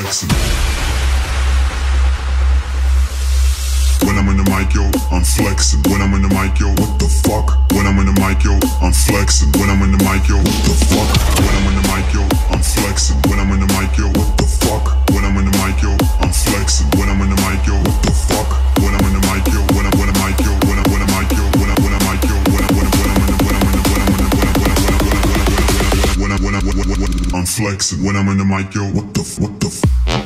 flexible. When I'm in the mic, yo, I'm flexing. When I'm in the mic, yo, what the fuck? When I'm in the mic, yo, I'm flexing. When I'm in the mic, yo, what the fuck? When I'm flexing. When I'm in the mic, yo, what the, f- what the. F-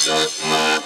Suck my